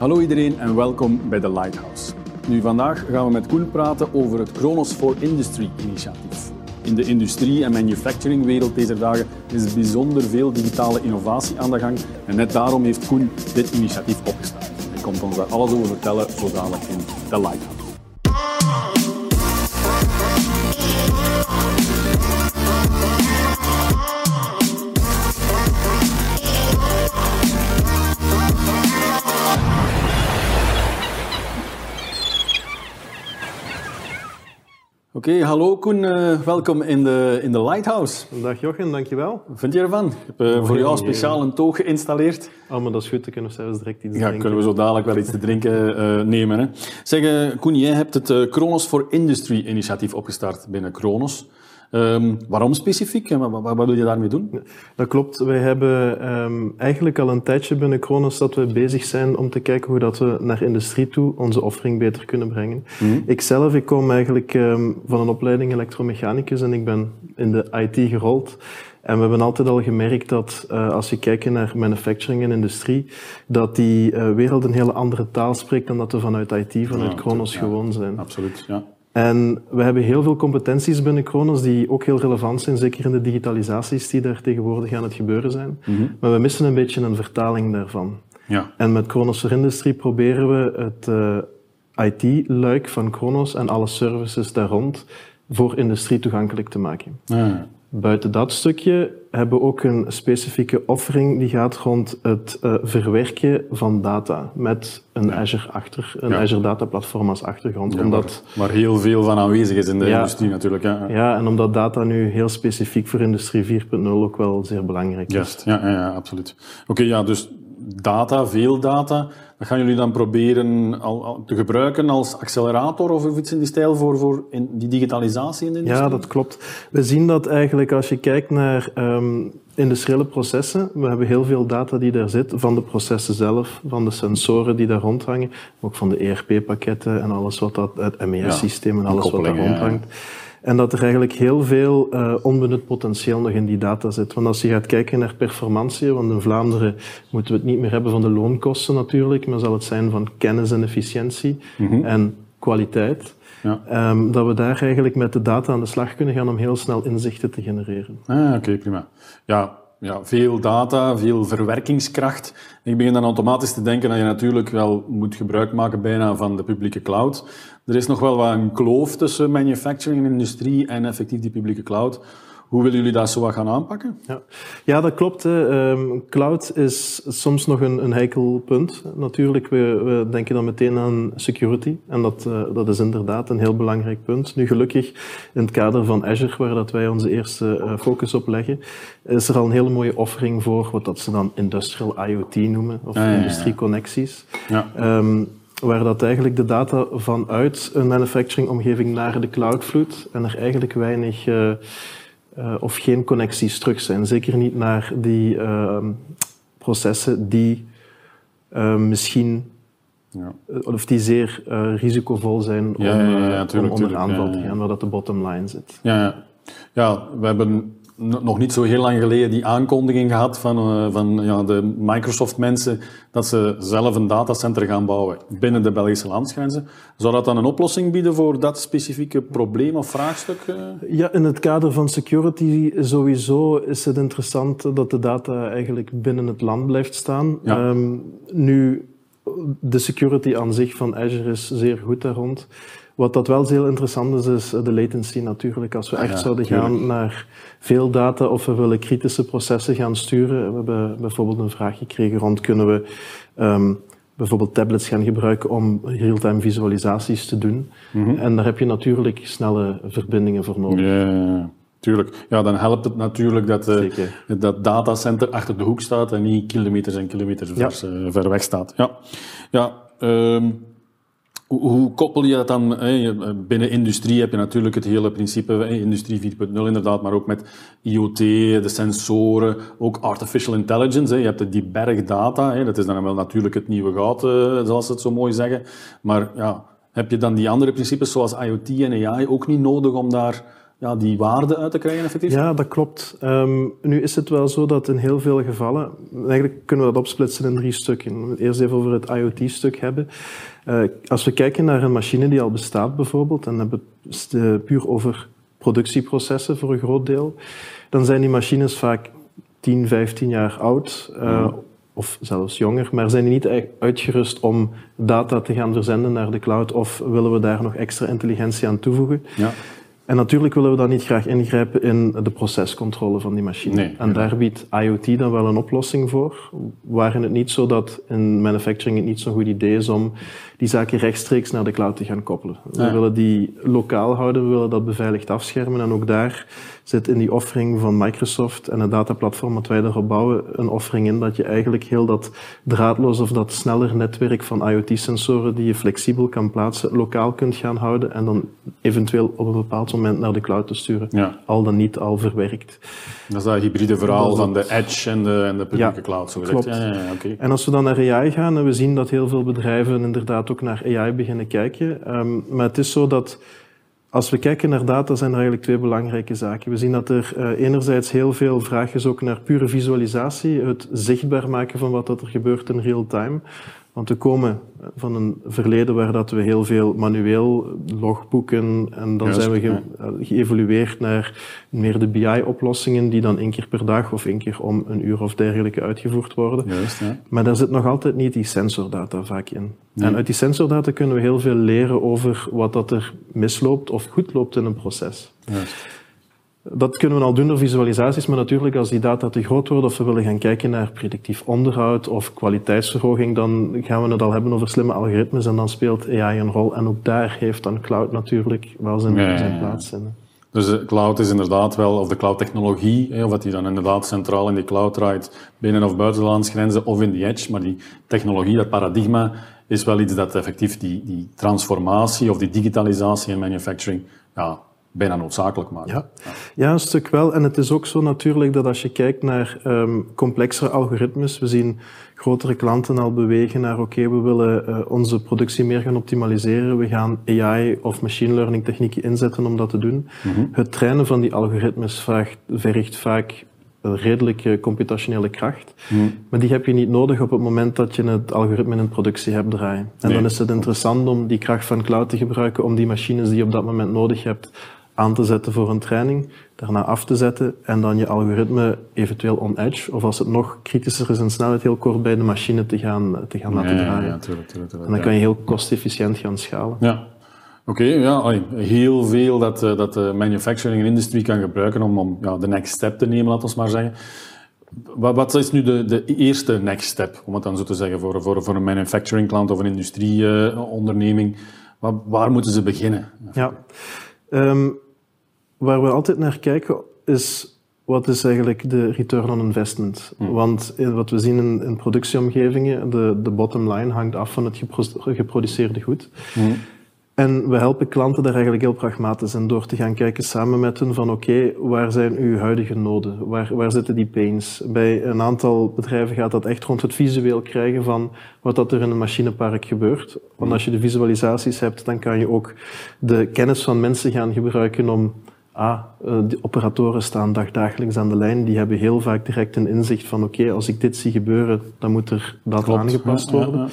Hallo iedereen en welkom bij The Lighthouse. Nu, vandaag gaan we met Koen praten over het Chronos for Industry initiatief. In de industrie- en manufacturingwereld deze dagen is bijzonder veel digitale innovatie aan de gang en net daarom heeft Koen dit initiatief opgestart. Hij komt ons daar alles over vertellen zo dadelijk in The Lighthouse. Oké, hallo Koen, uh, welkom in de, in de Lighthouse. Dag Jochen, dankjewel. Wat vind je ervan? Ik heb uh, voor jou speciaal een toog geïnstalleerd. Oh, maar dat is goed, dan kunnen we zelfs direct iets ja, drinken. kunnen we zo dadelijk wel iets te drinken uh, nemen. Hè. Zeg, Koen, jij hebt het Chronos for Industry initiatief opgestart binnen Chronos. Um, waarom specifiek en wat, wat, wil je daarmee doen? Dat klopt. Wij hebben um, eigenlijk al een tijdje binnen Kronos dat we bezig zijn om te kijken hoe dat we naar industrie toe onze offering beter kunnen brengen. Mm. Ikzelf, ik kom eigenlijk um, van een opleiding elektromechanicus en ik ben in de IT gerold. En we hebben altijd al gemerkt dat uh, als je kijkt naar manufacturing en industrie, dat die uh, wereld een hele andere taal spreekt dan dat we vanuit IT, vanuit ja, Kronos ja, gewoon zijn. Absoluut, ja. En we hebben heel veel competenties binnen Kronos die ook heel relevant zijn, zeker in de digitalisaties die daar tegenwoordig aan het gebeuren zijn. Mm -hmm. Maar we missen een beetje een vertaling daarvan. Ja. En met Kronos voor Industrie proberen we het uh, IT-luik van Kronos en alle services daar rond voor industrie toegankelijk te maken. Ja. Buiten dat stukje hebben ook een specifieke offering die gaat rond het uh, verwerken van data met een ja. Azure achter, een ja. Azure Data Platform als achtergrond. Ja, omdat, waar, waar, heel veel van aanwezig is in de industrie natuurlijk. Ja. ja, en omdat data nu heel specifiek voor industrie 4.0 ook wel zeer belangrijk is. Juist, ja, ja, absoluut. Oké, okay, ja, dus data, veel data, dat gaan jullie dan proberen al, al te gebruiken als accelerator of iets in die stijl voor, voor in die digitalisatie in de industrie? Ja, dat klopt. We zien dat eigenlijk als je kijkt naar um, industriële processen. We hebben heel veel data die daar zit, van de processen zelf, van de sensoren die daar rondhangen, ook van de ERP-pakketten en alles wat dat, het MES-systeem en alles wat daar rondhangt. Ja. En dat er eigenlijk heel veel uh, onbenut potentieel nog in die data zit. Want als je gaat kijken naar performantie, want in Vlaanderen moeten we het niet meer hebben van de loonkosten natuurlijk, maar zal het zijn van kennis en efficiëntie mm -hmm. en kwaliteit. Ja. Um, dat we daar eigenlijk met de data aan de slag kunnen gaan om heel snel inzichten te genereren. Ah, Oké, okay, prima. Ja, ja, veel data, veel verwerkingskracht. Ik begin dan automatisch te denken dat je natuurlijk wel moet gebruik maken bijna van de publieke cloud. Er is nog wel wat een kloof tussen manufacturing en industrie en effectief die publieke cloud. Hoe willen jullie dat zo wat gaan aanpakken? Ja, ja dat klopt. Um, cloud is soms nog een, een heikel punt. Natuurlijk, we, we, denken dan meteen aan security. En dat, uh, dat is inderdaad een heel belangrijk punt. Nu gelukkig, in het kader van Azure, waar dat wij onze eerste uh, focus op leggen, is er al een hele mooie offering voor wat dat ze dan industrial IoT noemen, of ja, ja, ja. industrieconnecties. Ja. Um, waar dat eigenlijk de data vanuit een manufacturing-omgeving naar de cloud vloeit en er eigenlijk weinig uh, uh, of geen connecties terug zijn. Zeker niet naar die uh, processen die uh, misschien ja. of die zeer risicovol zijn om, ja, ja, ja, tuurlijk, om onder tuurlijk, aanval te gaan, waar dat de bottom line zit. Ja, ja. ja we hebben nog niet zo heel lang geleden die aankondiging gehad van, uh, van ja, de Microsoft-mensen dat ze zelf een datacenter gaan bouwen binnen de Belgische landsgrenzen. Zou dat dan een oplossing bieden voor dat specifieke probleem of vraagstuk? Uh? Ja, in het kader van security sowieso is het interessant dat de data eigenlijk binnen het land blijft staan. Ja. Um, nu, de security aan zich van Azure is zeer goed daar rond. Wat dat wel heel interessant is, is de latency natuurlijk. Als we echt ja, zouden tuurlijk. gaan naar veel data of we willen kritische processen gaan sturen. We hebben bijvoorbeeld een vraag gekregen rond kunnen we um, bijvoorbeeld tablets gaan gebruiken om real-time visualisaties te doen. Mm -hmm. En daar heb je natuurlijk snelle verbindingen voor nodig. Ja, ja, tuurlijk. Ja, dan helpt het natuurlijk dat uh, dat datacenter achter de hoek staat en niet kilometers en kilometers Ja. uh, ver weg staat. Ja, ja um, hoe, koppel je dat dan? Hè? Binnen industrie heb je natuurlijk het hele principe, industrie 4.0 inderdaad, maar ook met IoT, de sensoren, ook artificial intelligence. Je hebt die berg data, dat is dan wel natuurlijk het nieuwe goud, uh, zoals ze het zo mooi zeggen. Maar ja, heb je dan die andere principes zoals IoT en AI ook niet nodig om daar ja, die waarde uit te krijgen effectief? Ja, dat klopt. Ehm, nu is het wel zo dat in heel veel gevallen, eigenlijk kunnen we dat opsplitsen in drie stukken. We eerst even over het IoT-stuk hebben. Uh, als we kijken naar een machine die al bestaat bijvoorbeeld, en hebben we het puur over productieprocessen voor een groot deel, dan zijn die machines vaak 10, 15 jaar oud. Uh, of zelfs jonger, maar zijn die niet uitgerust om data te gaan verzenden naar de cloud of willen we daar nog extra intelligentie aan toevoegen? Ja. En natuurlijk willen we dan niet graag ingrijpen in de procescontrole van die machine. en daar biedt IoT dan wel een oplossing voor. Waarin het niet zo dat in manufacturing het niet zo'n goed idee is om die zaken rechtstreeks naar de cloud te gaan koppelen. We willen die lokaal houden, we willen dat beveiligd afschermen. En ook daar zit in die offering van Microsoft en het dataplatform dat wij daarop bouwen, een offering in dat je eigenlijk heel dat draadloos of dat sneller netwerk van IoT-sensoren die je flexibel kan plaatsen, lokaal kunt gaan houden en dan eventueel op een bepaald moment naar de cloud te sturen. Ja. Al dan niet al verwerkt. Dat is dat hybride verhaal van de edge en de, en de publieke cloud, zo gezegd. Klopt. Ja, ja, okay. En als we dan naar AI gaan, en we zien dat heel veel bedrijven inderdaad ook naar AI beginnen kijken. Um, maar het is zo dat als we kijken naar data, zijn er eigenlijk twee belangrijke zaken. We zien dat er uh, enerzijds heel veel vraag is ook naar pure visualisatie, het zichtbaar maken van wat er gebeurt in real time. Want we komen van een verleden waar dat we heel veel manueel logboeken en dan zijn we ge eh, geëvolueerd naar meer de BI-oplossingen die dan één keer per dag of één keer om een uur of dergelijke uitgevoerd worden. Juist, ja. Maar daar zit nog altijd niet die sensordata vaak in. En uit die sensordata kunnen we heel veel leren over wat dat er misloopt of goed loopt in een proces. Juist. Dat kunnen we al doen door visualisaties, maar natuurlijk als die data te groot worden of we willen gaan kijken naar predictief onderhoud of kwaliteitsverhoging, dan gaan we het al hebben over slimme algoritmes en dan speelt AI een rol. En ook daar heeft dan cloud natuurlijk wel zijn, zijn plaats in. Dus de cloud is inderdaad wel, of de cloud-technologie, of dat die dan inderdaad centraal in de cloud draait, binnen of buiten de landsgrenzen of in de edge, maar die technologie, dat paradigma, is wel iets dat effectief die, die transformatie of die digitalisatie in manufacturing ja, bijna noodzakelijk maken. Ja. ja, een stuk wel. En het is ook zo natuurlijk dat als je kijkt naar um, complexere algoritmes, we zien grotere klanten al bewegen naar oké, we willen uh, onze productie meer gaan optimaliseren, we gaan AI of machine learning technieken inzetten om dat te doen. Mm -hmm. Het trainen van die algoritmes vraagt, vergt vaak een redelijke computationele kracht. Mm. Maar die heb je niet nodig op het moment dat je het algoritme in productie hebt draaien. En nee. dan is het interessant om die kracht van cloud te gebruiken om die machines die je op dat moment nodig hebt aan te zetten voor een training, daarna af te zetten en dan je algoritme eventueel on edge, of als het nog kritischer is in snelheid, heel kort bij de machine te gaan, te gaan laten draaien. Ja, tuurlijk, tuurlijk, tuurlijk, en dan kan je heel kostefficiënt gaan schalen. Ja. Oké, ja, heel veel dat, eh, dat de manufacturing industrie kan gebruiken om, om ja, de next step te nemen, laten we maar zeggen. Wat, wat is nu de, de eerste next step, om het dan zo te zeggen, voor, voor, voor een manufacturing klant of een industrieonderneming? Uh, waar moeten ze beginnen? Ja. Um, waar we altijd naar kijken is wat is eigenlijk de return on investment? Hmm. Want wat we zien in, in productieomgevingen, de, de bottom line hangt af van het geproduceerde goed. Hmm. En we helpen klanten daar eigenlijk heel pragmatisch in door te gaan kijken samen met hen van oké, waar zijn uw huidige noden? Waar, waar zitten die pains? Bij een aantal bedrijven gaat dat echt rond het visueel krijgen van wat dat er in een machinepark gebeurt. Want als je de visualisaties hebt, dan kan je ook de kennis van mensen gaan gebruiken om ah, de operatoren staan dagdagelijks aan de lijn, die hebben heel vaak direct een inzicht van oké, als ik dit zie gebeuren, dan moet er dat aangepast worden.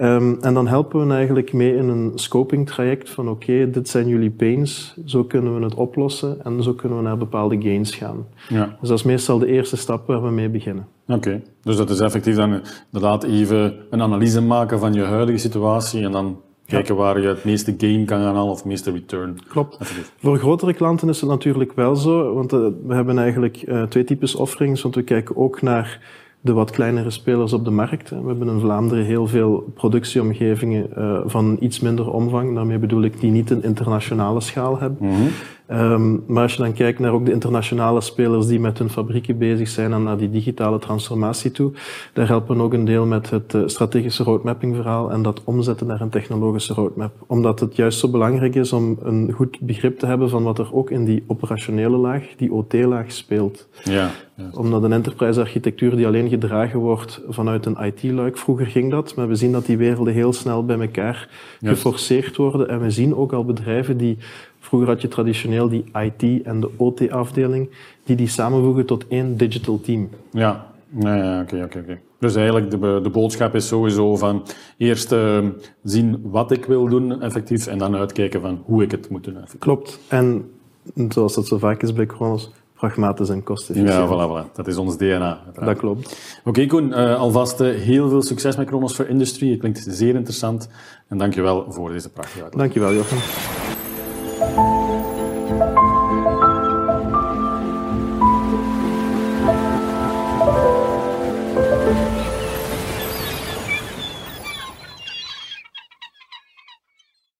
Um, en dan helpen we eigenlijk mee in een scoping traject van oké, dit zijn jullie pains, zo kunnen we het oplossen en zo kunnen we naar bepaalde gains gaan. Ja. Dus dat is meestal de eerste stap waar we mee beginnen. Oké, dus dat is effectief dan inderdaad even een analyse maken van je huidige situatie en dan kijken waar je het meeste gain kan gaan halen of het meeste return. Klopt. Voor grotere klanten is het natuurlijk wel zo, want uh, we hebben eigenlijk uh, twee types offerings, want we kijken ook naar de wat kleinere spelers op de markt. We hebben in Vlaanderen heel veel productieomgevingen uh, van iets minder omvang. Daarmee bedoel ik die niet een internationale schaal hebben. Mm -hmm. Um, maar als je dan kijkt naar ook de internationale spelers die met hun fabrieken bezig zijn en naar die digitale transformatie toe, daar helpen we ook een deel met het uh, strategische roadmapping verhaal en dat omzetten naar een technologische roadmap. Omdat het juist zo belangrijk is om een goed begrip te hebben van wat er ook in die operationele laag, die OT-laag speelt. Ja. Omdat een enterprise architectuur die alleen gedragen wordt vanuit een IT-luik. Vroeger ging dat, maar we zien dat die werelden heel snel bij elkaar geforceerd worden. En we zien ook al bedrijven die Vroeger had je traditioneel die IT en de OT-afdeling, die die samenvoegen tot één digital team. Ja, ja, oké, oké, oké. Dus eigenlijk de, de boodschap is sowieso van eerst uh, zien wat ik wil doen effectief en dan uitkijken van hoe ik het moet doen. Effectief. Klopt. En zoals dat zo vaak is bij Kronos, pragmatisch en kostenefficiënt. Ja, voilà, voilà. Dat is ons DNA. Dat klopt. Oké, okay, Koen. Uh, alvast uh, heel veel succes met Kronos for Industry. Het klinkt zeer interessant. En dankjewel voor deze prachtige uitleg. Dankjewel, Jochem.